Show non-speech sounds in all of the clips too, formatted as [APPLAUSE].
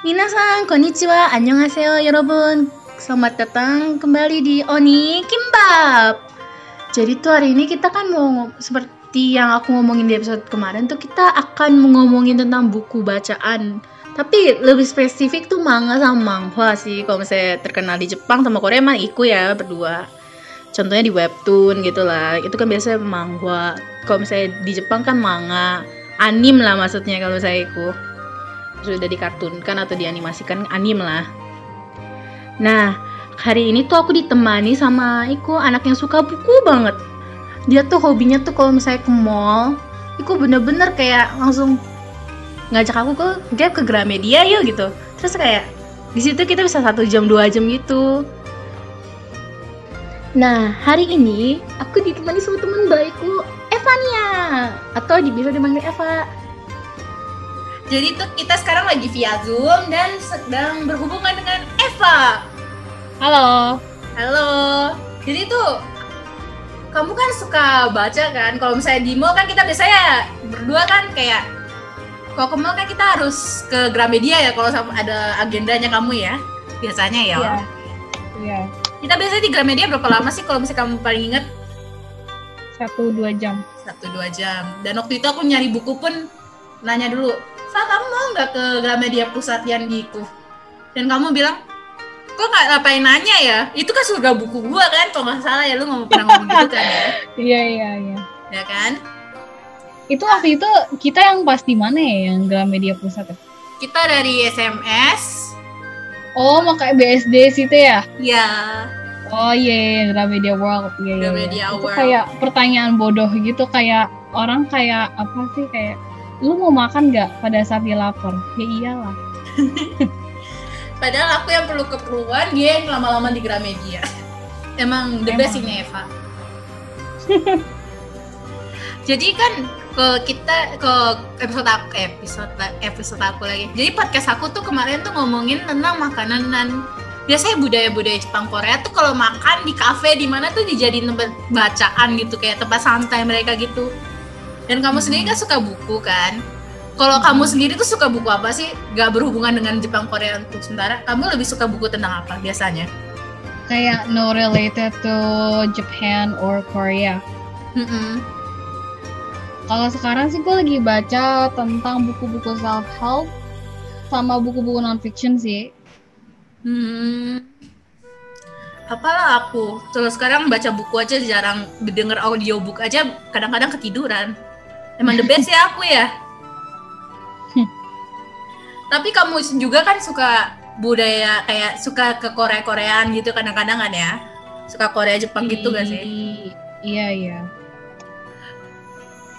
Minasan, konnichiwa, annyeonghaseyo, yorobun. Selamat datang kembali di Oni Kimbap. Jadi tuh hari ini kita kan mau seperti yang aku ngomongin di episode kemarin tuh kita akan ngomongin tentang buku bacaan. Tapi lebih spesifik tuh manga sama manhwa sih. Kalau misalnya terkenal di Jepang sama Korea emang iku ya berdua. Contohnya di webtoon gitu lah. Itu kan biasanya manhwa. Kalau misalnya di Jepang kan manga, anim lah maksudnya kalau misalnya iku sudah dikartunkan atau dianimasikan anim lah. Nah, hari ini tuh aku ditemani sama Iko anak yang suka buku banget. Dia tuh hobinya tuh kalau misalnya ke mall, Iko bener-bener kayak langsung ngajak aku ke gap ke Gramedia yuk gitu. Terus kayak di situ kita bisa satu jam dua jam gitu. Nah, hari ini aku ditemani sama teman baikku, Evania atau bisa dipanggil Eva. Jadi tuh kita sekarang lagi via Zoom dan sedang berhubungan dengan Eva. Halo. Halo. Jadi tuh kamu kan suka baca kan? Kalau misalnya di mall kan kita biasanya berdua kan kayak kalau ke mall kan kita harus ke Gramedia ya kalau ada agendanya kamu ya. Biasanya ya. Iya. Iya. Kita biasanya di Gramedia berapa lama sih kalau misalnya kamu paling inget? Satu dua jam. Satu dua jam. Dan waktu itu aku nyari buku pun nanya dulu, Sa kamu mau nggak ke Gramedia Pusat yang di itu? Dan kamu bilang, kok nggak ngapain nanya ya? Itu kan surga buku gua kan, kalau nggak salah ya lu ngomong pernah ngomong gitu kan ya? [LAUGHS] Iya iya iya. Ya kan? Itu waktu itu kita yang pas di mana ya yang Gramedia Pusat ya? Kita dari SMS. Oh, makanya BSD situ ya? Iya. Oh iya, yeah, Gramedia World. Iya, yeah, Gramedia yeah. World. Itu kayak pertanyaan bodoh gitu, kayak orang kayak apa sih kayak lu mau makan nggak pada saat dia lapar? Ya iyalah. [LAUGHS] Padahal aku yang perlu keperluan, dia yang lama-lama di Gramedia. [LAUGHS] Emang the best ini Eva. [LAUGHS] Jadi kan ke kita ke episode aku episode episode aku lagi. Jadi podcast aku tuh kemarin tuh ngomongin tentang makanan dan biasanya budaya-budaya Jepang Korea tuh kalau makan di kafe di mana tuh dijadiin tempat bacaan gitu kayak tempat santai mereka gitu. Dan kamu sendiri kan suka buku kan? Kalau kamu sendiri tuh suka buku apa sih? Gak berhubungan dengan Jepang Korea untuk sementara. Kamu lebih suka buku tentang apa biasanya? Kayak no related to Japan or Korea. Mm -mm. Kalau sekarang sih gue lagi baca tentang buku-buku self help sama buku-buku non fiction sih. Hmm. Apalah aku. Terus sekarang baca buku aja jarang denger audiobook aja kadang-kadang ketiduran. Emang the best ya aku ya. Tapi kamu juga kan suka budaya kayak suka ke Korea Koreaan gitu kadang-kadang kan ya? Suka Korea Jepang gitu gak sih? Iya iya.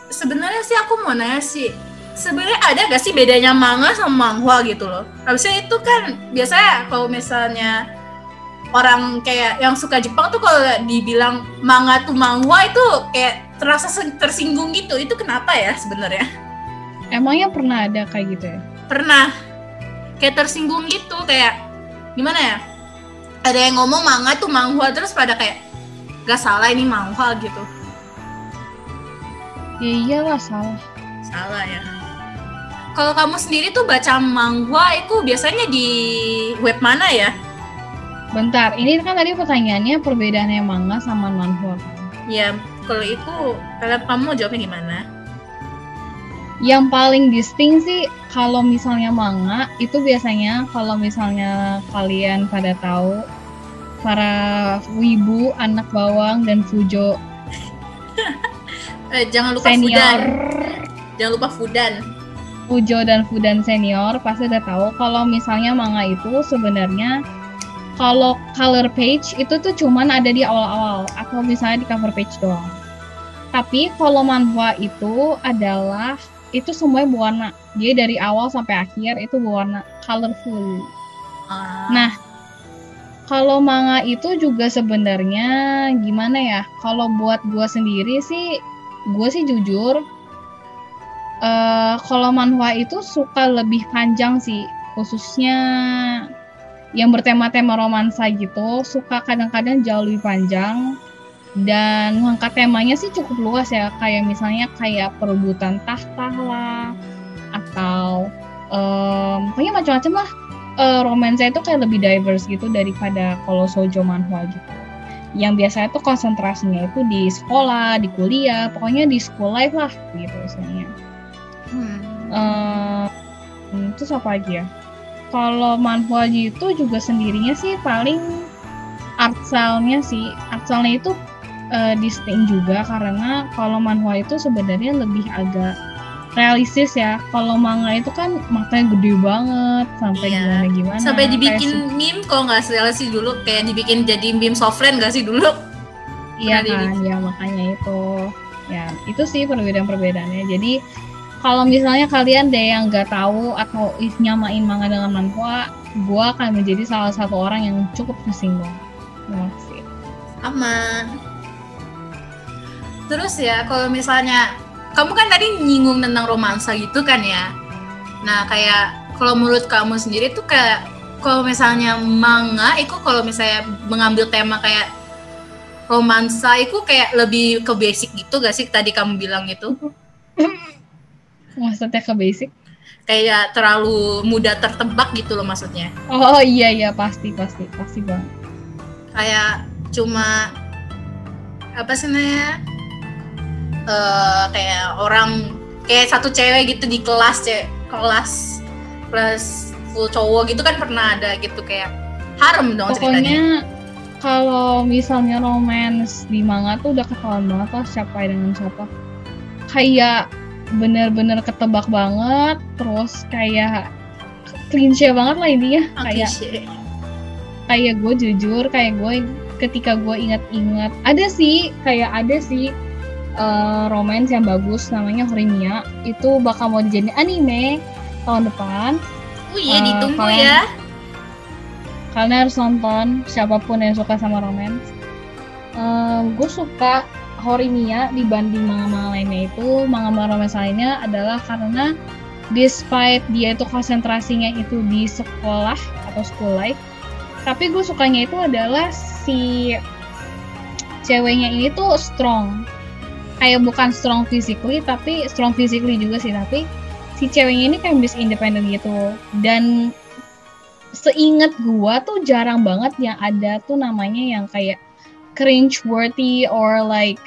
Sebenarnya sih aku mau nanya sih, sebenarnya ada gak sih bedanya manga sama manhwa gitu loh? Habisnya itu kan biasanya kalau misalnya orang kayak yang suka Jepang tuh kalau dibilang manga tuh manhwa itu kayak terasa tersinggung gitu. Itu kenapa ya sebenarnya? Emangnya pernah ada kayak gitu ya? Pernah. Kayak tersinggung gitu, kayak gimana ya? Ada yang ngomong manga tuh manhwa terus pada kayak gak salah ini manhwa gitu. Ya iyalah salah. Salah ya. Kalau kamu sendiri tuh baca manhwa itu biasanya di web mana ya? Bentar, ini kan tadi pertanyaannya perbedaannya manga sama manhwa. Ya, kalau itu kalau kamu jawabnya gimana? Yang paling distinct sih kalau misalnya manga itu biasanya kalau misalnya kalian pada tahu para wibu, anak bawang dan Fujo [LAUGHS] eh, jangan lupa senior. Fudan. Jangan lupa Fudan. Fujo dan Fudan senior pasti udah tahu kalau misalnya manga itu sebenarnya kalau color page itu tuh cuman ada di awal-awal atau misalnya di cover page doang. Tapi kalau manhwa itu adalah itu semuanya berwarna. Dia dari awal sampai akhir itu berwarna colorful. Ah. Nah, kalau manga itu juga sebenarnya gimana ya? Kalau buat gua sendiri sih, gue sih jujur, uh, kalau manhwa itu suka lebih panjang sih, khususnya yang bertema-tema romansa gitu, suka kadang-kadang jauh lebih panjang dan mengangkat temanya sih cukup luas ya, kayak misalnya kayak perebutan tahta lah, atau um, pokoknya macam-macam lah uh, romansnya itu kayak lebih diverse gitu daripada kalau sojo manhwa gitu yang biasanya tuh konsentrasinya itu di sekolah, di kuliah, pokoknya di school life lah gitu misalnya. Hmm. Uh, terus apa lagi ya? Kalau manhwa itu juga sendirinya sih paling art style-nya sih. Art style-nya itu uh, distinct juga karena kalau manhwa itu sebenarnya lebih agak realistis ya. Kalau manga itu kan matanya gede banget sampai iya. gimana gimana. Sampai dibikin kayak meme kalau nggak realistis dulu kayak dibikin jadi meme software nggak sih dulu? Iya kan, ya makanya itu. Ya itu sih perbedaan-perbedaannya. Jadi kalau misalnya kalian deh yang nggak tahu atau nyamain manga dengan manhwa, gua akan menjadi salah satu orang yang cukup tersinggung. Terima kasih. Aman. Terus ya kalau misalnya kamu kan tadi nyinggung tentang romansa gitu kan ya? Nah kayak kalau menurut kamu sendiri tuh kayak kalau misalnya manga itu kalau misalnya mengambil tema kayak romansa itu kayak lebih ke basic gitu gak sih tadi kamu bilang itu? [LAUGHS] Maksudnya ke basic? Kayak terlalu mudah tertebak gitu loh maksudnya. Oh iya iya pasti pasti pasti banget. Kayak cuma apa sih namanya uh, kayak orang kayak satu cewek gitu di kelas cewek kelas kelas full cowok gitu kan pernah ada gitu kayak harem dong Pokoknya, ceritanya. kalau misalnya romance di manga tuh udah ketahuan banget lah siapa dengan siapa. Kayak bener-bener ketebak banget, terus kayak klise banget lah intinya. Oh, kayak kayak gue jujur, kayak gue ketika gue ingat-ingat ada sih kayak ada sih uh, romance yang bagus namanya Horimiya itu bakal mau dijadiin anime tahun depan. Oh iya uh, ditunggu kalian, ya. Kalian harus nonton siapa pun yang suka sama romance. Uh, gue suka Horimiya dibanding manga-manga lainnya itu manga-manga romance lainnya adalah karena despite dia itu konsentrasinya itu di sekolah atau school life tapi gue sukanya itu adalah si ceweknya ini tuh strong kayak bukan strong physically tapi strong physically juga sih. Tapi si ceweknya ini kayak bisa independen gitu. Dan seingat gua tuh jarang banget yang ada tuh namanya yang kayak cringe worthy or like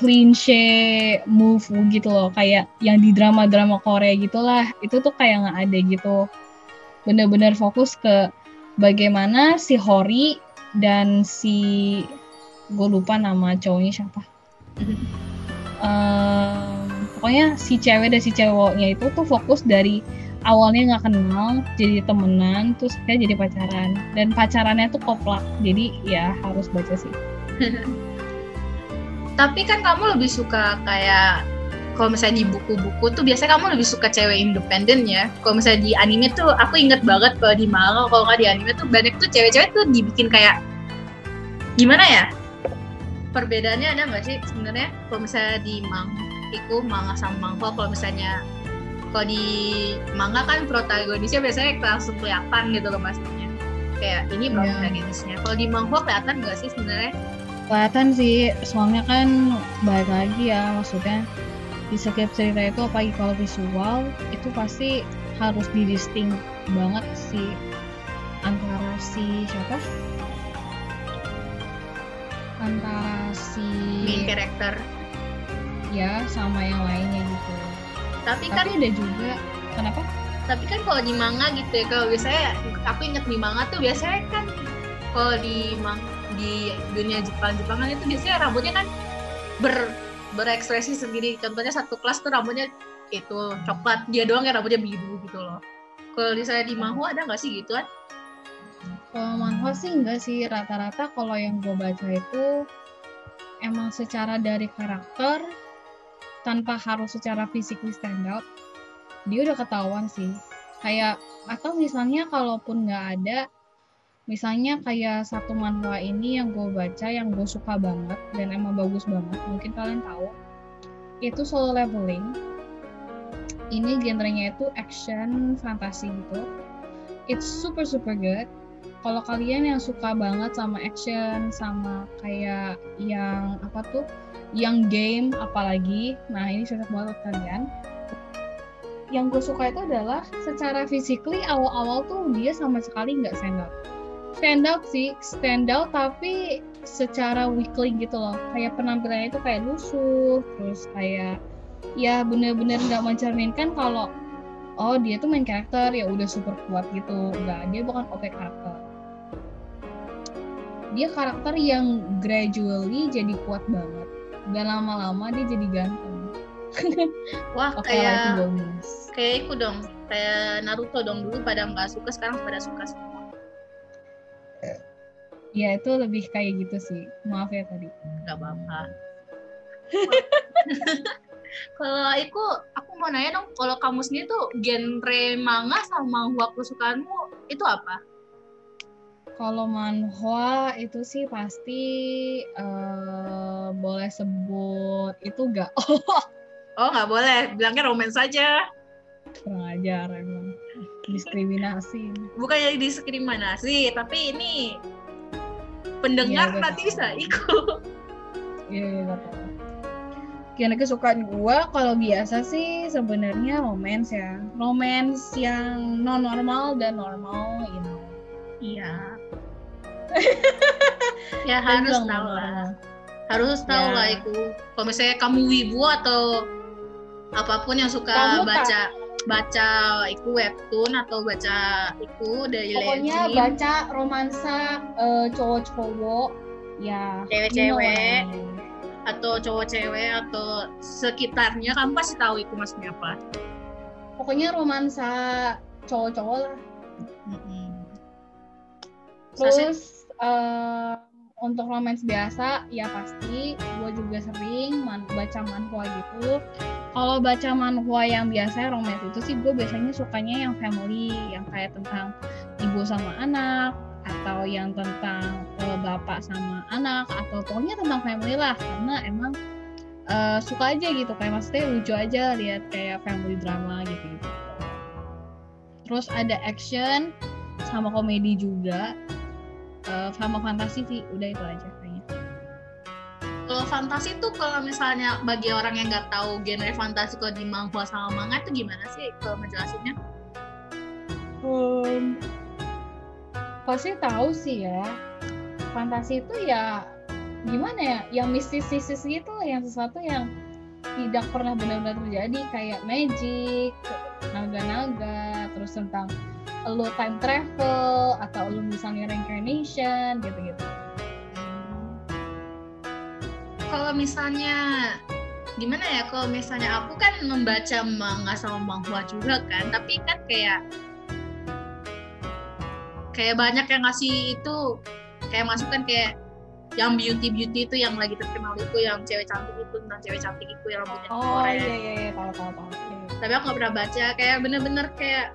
cliche move gitu loh. Kayak yang di drama-drama Korea gitulah. Itu tuh kayak nggak ada gitu. Bener-bener fokus ke bagaimana si Hori dan si gue lupa nama cowoknya siapa [LAUGHS] um, pokoknya si cewek dan si cowoknya itu tuh fokus dari awalnya nggak kenal jadi temenan terus kayak jadi pacaran. Dan pacarannya tuh koplak jadi ya harus baca sih. [LAUGHS] Tapi kan kamu lebih suka kayak kalau misalnya di buku-buku tuh biasanya kamu lebih suka cewek independen ya? Kalau misalnya di anime tuh aku inget banget kalau di manga kalau nggak di anime tuh banyak tuh cewek-cewek tuh dibikin kayak gimana ya perbedaannya ada nggak sih sebenarnya? Kalau misalnya di mang itu manga sama manghwa kalau misalnya kalau di manga kan protagonisnya biasanya langsung kelihatan gitu loh maksudnya kayak ini yeah. protagonisnya. Kalau di manghwa kelihatan nggak sih sebenarnya? Kelihatan sih soalnya kan baik lagi ya maksudnya di setiap cerita itu apalagi kalau visual itu pasti harus didisting banget sih antara si siapa antara si main character ya sama yang lainnya gitu. Tapi, tapi kan ada juga kenapa? Tapi kan kalau di manga gitu ya kalau biasanya aku inget di manga tuh biasanya kan kalau di mang di dunia Jepang Jepangan itu biasanya rambutnya kan ber berekspresi sendiri. Contohnya satu kelas tuh rambutnya itu coklat dia doang ya rambutnya biru gitu loh. Kalau di saya di manhwa ada nggak sih gitu kan kalau manhwa sih enggak sih. Rata-rata kalau yang gue baca itu emang secara dari karakter tanpa harus secara physically stand out dia udah ketahuan sih. Kayak atau misalnya kalaupun nggak ada misalnya kayak satu manhwa ini yang gue baca yang gue suka banget dan emang bagus banget mungkin kalian tahu itu solo leveling. Ini genrenya itu action fantasi gitu. It's super super good kalau kalian yang suka banget sama action sama kayak yang apa tuh yang game apalagi nah ini cocok banget kalian. Yang gue suka itu adalah secara physically awal-awal tuh dia sama sekali nggak stand out. Stand out sih stand out tapi secara weakling gitu loh. Kayak penampilannya itu kayak lusuh terus kayak ya bener-bener nggak mencerminkan kalau oh dia tuh main karakter ya udah super kuat gitu. Nggak dia bukan OP karakter dia karakter yang gradually jadi kuat banget dan lama-lama dia jadi ganteng [LAUGHS] Wah, itu kayak kayak itu dong, kayak Naruto dong dulu pada nggak suka sekarang pada suka semua. ya itu lebih kayak gitu sih maaf ya tadi Gak apa-apa. [LAUGHS] kalau aku, aku mau nanya dong, kalau kamu sendiri tuh genre manga sama manhwa kesukaanmu itu apa? Kalau manhwa itu sih pasti eh, boleh sebut itu gak [LAUGHS] Oh nggak boleh, bilangnya romance saja. kurang ajar emang diskriminasi. Bukan jadi diskriminasi, tapi ini pendengar gue nanti bisa ikut. Iya, iya Karena kesukaan gua kalau biasa sih sebenarnya romance ya. Romance yang non normal dan normal, you know. Iya. [LAUGHS] ya harus tahu lah. Harus tahu Ya. lah itu. Kalau misalnya kamu wibu atau apa pun yang suka Kamu, baca baca itu webtoon atau baca itu dari Pokoknya legend, baca romansa eh, cowok-cowok ya Cewek-cewek. you know atau cowok cewek atau sekitarnya kamu pasti tahu itu maksudnya apa. Pokoknya romansa cowok-cowok lah. Mm-mm. Saset- Terus eh, untuk romance biasa ya pasti gue juga sering man- baca manhwa gitu. Kalau baca manhwa yang biasa romance itu sih gue biasanya sukanya yang family, yang kayak tentang ibu sama anak atau yang tentang eh, bapak sama anak atau pokoknya tentang family lah karena emang eh, suka aja gitu kayak maksudnya lucu aja lihat kayak family drama gitu gitu. Terus ada action sama komedi juga eh, sama fantasi sih udah itu aja kayaknya. Kalau fantasi tuh kalau misalnya bagi orang yang nggak tahu genre fantasi kalau di manhwa sama manga itu gimana sih kalau ngejelasinnya? Hmm, pasti tahu sih ya fantasi itu ya gimana ya yang mistis-mistis gitu yang sesuatu yang tidak pernah benar-benar terjadi kayak magic naga-naga terus tentang lo time travel atau lo misalnya reincarnation gitu-gitu Kalau misalnya gimana ya kalau misalnya aku kan membaca manga sama manhwa juga kan tapi kan kayak kayak banyak yang ngasih itu kayak masukan kayak yang beauty beauty itu yang lagi terkenal itu yang cewek cantik itu tentang cewek cantik itu yang rambutnya oh korek. iya iya iya tahu tahu tahu tapi aku nggak pernah baca kayak bener-bener kayak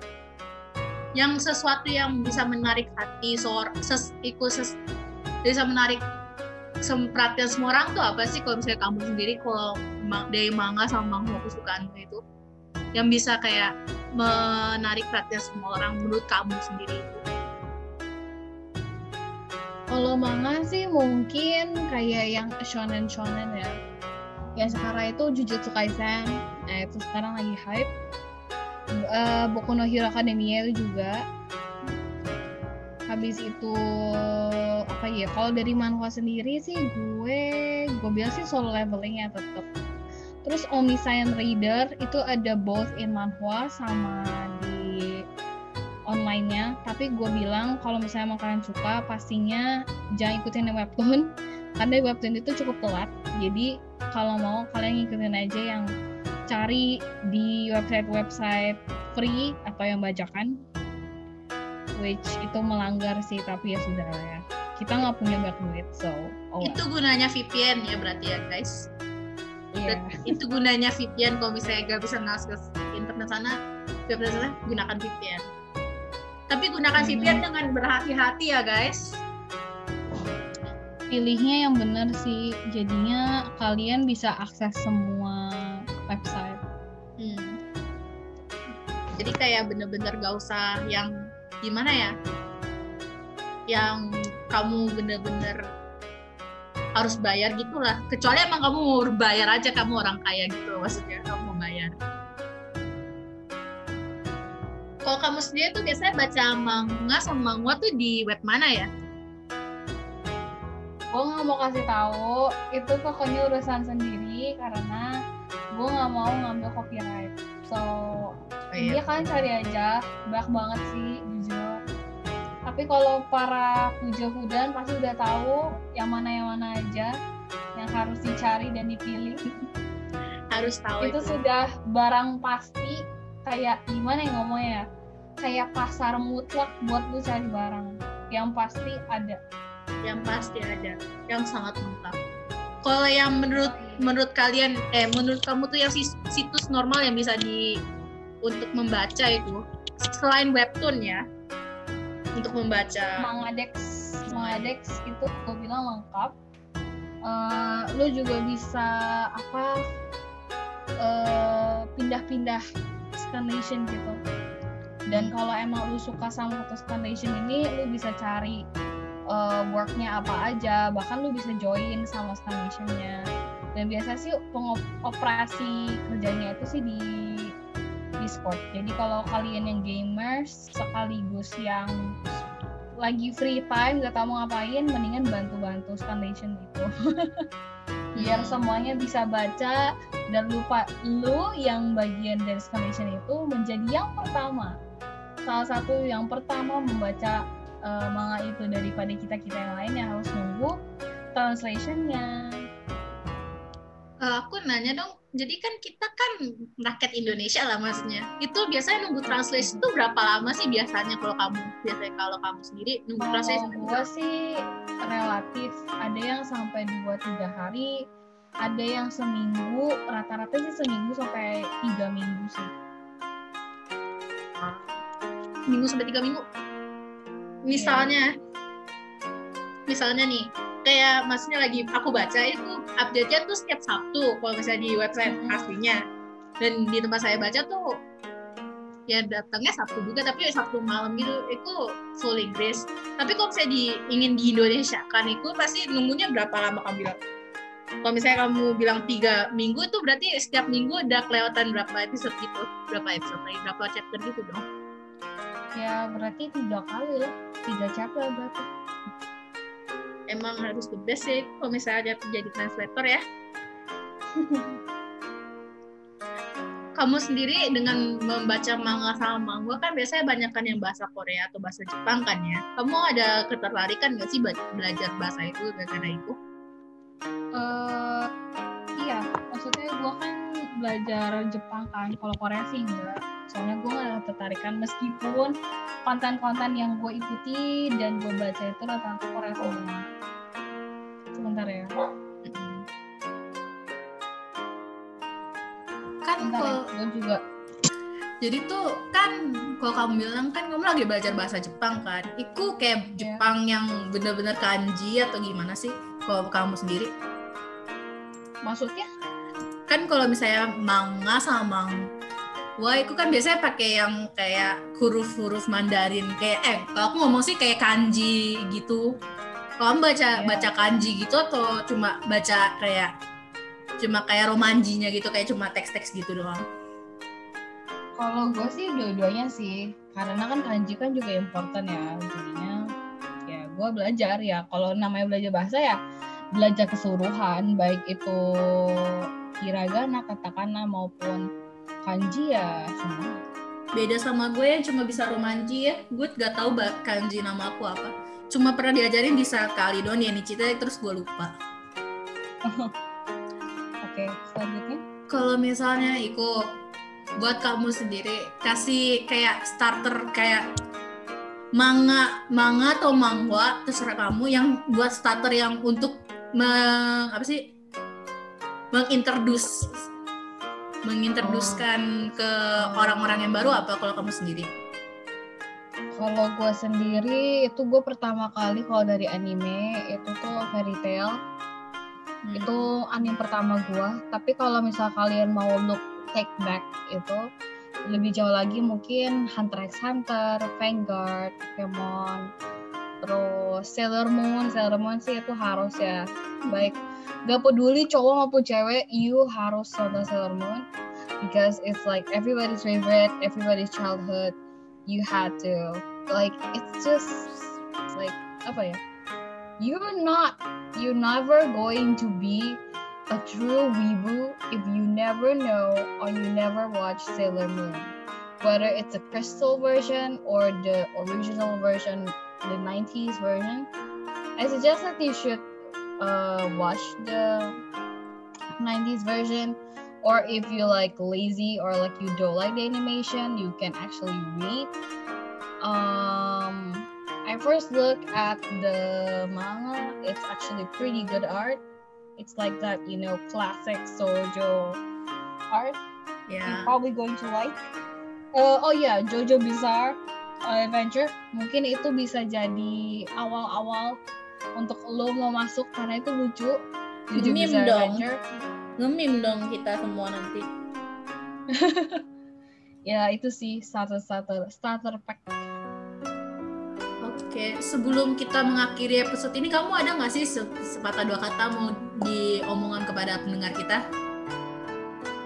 yang sesuatu yang bisa menarik hati seorang ses, ikut ses, bisa menarik perhatian semua orang tuh apa sih kalau misalnya kamu sendiri kalau dari manga sama manga kesukaanmu itu yang bisa kayak menarik perhatian semua orang menurut kamu sendiri Kalau manga sih mungkin kayak yang shonen shonen ya. Yang sekarang itu Jujutsu Kaisen, nah itu sekarang lagi hype. Eh, Boku no Hero Academia itu juga. Habis itu apa ya? Kalau dari manhwa sendiri sih gue gue bilang sih solo leveling ya tetap. Terus Omniscient Reader itu ada both in manhwa sama di online-nya tapi gue bilang kalau misalnya emang kalian suka pastinya jangan ikutin yang webtoon karena webtoon itu cukup telat jadi kalau mau kalian ngikutin aja yang cari di website-website free atau yang bajakan which itu melanggar sih tapi ya sudah lah ya kita nggak punya banyak duit so oh well. itu gunanya VPN ya berarti ya guys Iya. itu gunanya VPN kalau misalnya gak bisa ngakses internet sana website sana gunakan VPN tapi gunakan Hmm. VPN dengan berhati-hati ya guys pilihnya yang benar sih jadinya kalian bisa akses semua website. Hmm. jadi kayak bener-bener gak usah yang gimana ya? Yang kamu bener-bener harus bayar gitulah. Kecuali emang kamu mau bayar aja kamu orang kaya gitu maksudnya kamu mau bayar. Kalau kamu sendiri tuh biasanya baca manga sama manga tuh di web mana ya? gue nggak mau kasih tahu. Itu pokoknya urusan sendiri karena gue nggak mau ngambil copyright. So iya. dia kan cari aja. Banyak banget sih jujur. Tapi kalau para puja hudan pasti udah tahu yang mana yang mana aja yang harus dicari dan dipilih. [LAUGHS] Harus tahu itu itu. sudah barang pasti kayak gimana yang ngomongnya ya? Kayak pasar mutlak buat lu cari barang. Yang pasti ada. Yang pasti ada, yang sangat lengkap. Kalau yang menurut menurut kalian, eh menurut kamu tuh yang situs normal yang bisa di untuk membaca itu selain webtoon ya untuk membaca. Mangadex Mangadex itu gue bilang lengkap. Eh, lu juga bisa apa eh, pindah-pindah scanlation gitu. Dan kalau emang lu suka sama satu scanlation ini lu bisa cari eh, worknya apa aja bahkan lu bisa join sama scanlationnya dan biasa sih pengoperasi kerjanya itu sih di Discord. Jadi kalau kalian yang gamers sekaligus yang lagi free time gak tau mau ngapain mendingan bantu-bantu scanlation itu [LAUGHS] biar Hmm. semuanya bisa baca dan lupa lu yang bagian dari scanlation itu menjadi yang pertama. Salah satu yang pertama membaca uh, manga itu daripada kita kita yang lain yang harus nunggu translationnya. Eh, aku nanya dong jadi kan kita kan rakyat Indonesia lah maksudnya. Itu biasanya nunggu translation itu berapa lama sih biasanya kalau kamu biasanya kalau kamu sendiri nunggu kalau translation? gue sih relatif ada yang sampai dua tiga hari ada yang seminggu rata-rata sih seminggu sampai tiga minggu sih. Minggu sampai tiga minggu misalnya misalnya nih kayak maksudnya lagi aku baca itu update-nya tuh setiap Sabtu kalau misalnya di website Hmm. aslinya. Dan di tempat saya baca tuh ya datangnya Sabtu juga tapi Sabtu malam gitu itu full Inggris. Tapi kalau misalnya di, ingin di Indonesia kan itu pasti nunggunya berapa lama kamu bilang? Kalau misalnya kamu bilang tiga minggu itu berarti setiap minggu udah kelewatan berapa episode gitu? Berapa episode lagi? Berapa chapter gitu dong ya berarti tiga kali lah tiga chapter berarti emang harus the best sih kalau misalnya jadi translator ya. [LAUGHS] Kamu sendiri dengan membaca manga sama manga kan biasanya banyak kan yang bahasa Korea atau bahasa Jepang kan ya. Kamu ada ketertarikan nggak sih belajar bahasa itu gara-gara itu? eh iya maksudnya gue kan belajar Jepang kan kalau Korea sih enggak soalnya gue gak ada tertarikan meskipun konten-konten yang gue ikuti dan gue baca itu rata-rata Korea semua sebentar ya Kan ya kalau gue juga jadi tuh kan kalau kamu bilang kan kamu lagi belajar bahasa Jepang kan. Itu kayak Iya. Jepang yang bener-bener kanji atau gimana sih kalau kamu sendiri? maksudnya kan kalau misalnya manga sama Wah, itu kan biasanya pakai yang kayak huruf-huruf Mandarin kayak eh kalau aku ngomong sih kayak kanji gitu. Kalau kamu baca Iya. baca kanji gitu atau cuma baca kayak cuma kayak romanjinya gitu kayak cuma teks-teks gitu doang. kalau gue sih dua-duanya sih karena kan kanji kan juga important ya jadinya ya gue belajar ya kalau namanya belajar bahasa ya belajar keseluruhan baik itu hiragana katakana maupun kanji ya semua Beda sama gue yang cuma bisa romanji ya. Gue gak tahu kanji nama aku apa. Cuma pernah diajarin di sekali doang ya Nichita terus gue lupa. [LAUGHS] oke selanjutnya Kalau misalnya Iko buat kamu sendiri kasih kayak starter kayak manga manga atau mangwa terserah kamu yang buat starter yang untuk meng, apa sih mengintroduce mengintroduskan ke orang-orang yang baru apa kalau kamu sendiri? kalau gue sendiri itu gue pertama kali kalau dari anime itu tuh fairy tail Hmm. itu anime pertama gua tapi kalau misal kalian mau look take back itu lebih jauh lagi mungkin Hunter x Hunter, Vanguard, Pokemon, terus Sailor Moon, Sailor Moon sih itu harus ya baik. Gak peduli cowok maupun cewek you harus nonton Sailor Moon. Because it's like everybody's favorite everybody's childhood. You had to. Like it's just like apa ya? You're not you're never going to be a true weebu if you never know or you never watch Sailor Moon. Whether it's a crystal version or the original version the 90s version I suggest that you should uh, watch the 90s version or if you like lazy or like you don't like the animation you can actually read. Um i first look at the manga. It's actually pretty good art. It's like that you know classic sojo art. You're probably going to like. Uh, oh yeah Jojo Bizarre Adventure. Mungkin itu bisa jadi awal-awal untuk lo mau masuk karena itu lucu Meme Bizarre dong. Ngemim dong kita semua nanti. [LAUGHS] ya itu sih starter starter starter pack Oke, sebelum kita mengakhiri episode ini, kamu ada nggak sih se- sepatah dua kata mau diomongan kepada pendengar kita?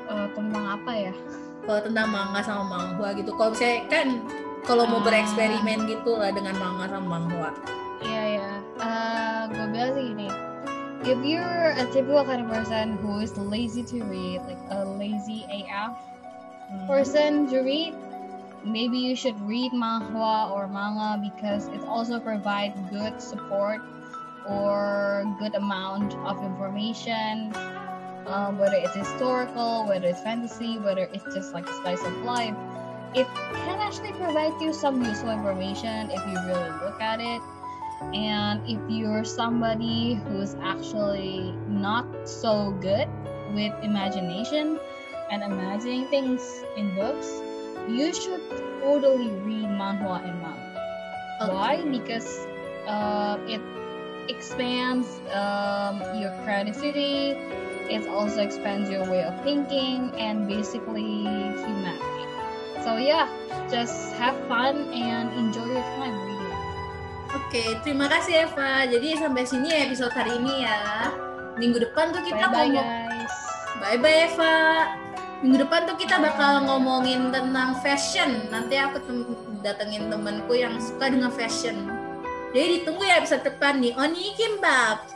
Eh, tentang apa ya Kalau tentang manga sama manhwa gitu. Kalau misalnya kan, kalau mau Ah. bereksperimen gitu lah dengan manga sama manhwa. Iya ya, Eh, gue bilang sih gini, if you're a typical kind of person who is lazy to read, like a lazy AF Hmm. person to read, maybe you should read manhwa or manga because it also provides good support or good amount of information, um, whether it's historical, whether it's fantasy, whether it's just like a slice of life. It can actually provide you some useful information if you really look at it. And if you're somebody who's actually not so good with imagination and imagining things in books, you should totally read manhwa and manga. Why? Because uh, it expands um, your creativity. It also expands your way of thinking and basically humanity. So yeah, just have fun and enjoy your time. Oke, terima kasih Eva. Jadi sampai sini ya episode hari ini ya. Minggu depan tuh kita Bye bye ngomong guys. Bye bye Eva. Minggu depan tuh kita bakal ngomongin tentang fashion. Nanti aku tem- datengin temanku yang suka dengan fashion. Jadi ditunggu ya episode depan nih. Oni Kimbap.